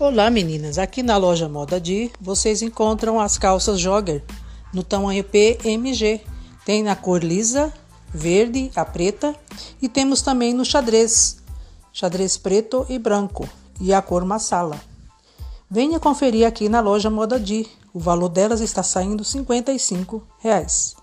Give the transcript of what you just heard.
Olá meninas, aqui na loja Moda Di vocês encontram as calças jogger no tamanho PMG. Tem na cor lisa, verde, a preta e temos também no xadrez, xadrez preto e branco e a cor massala. Venha conferir aqui na loja Moda Di. O valor delas está saindo 55 reais.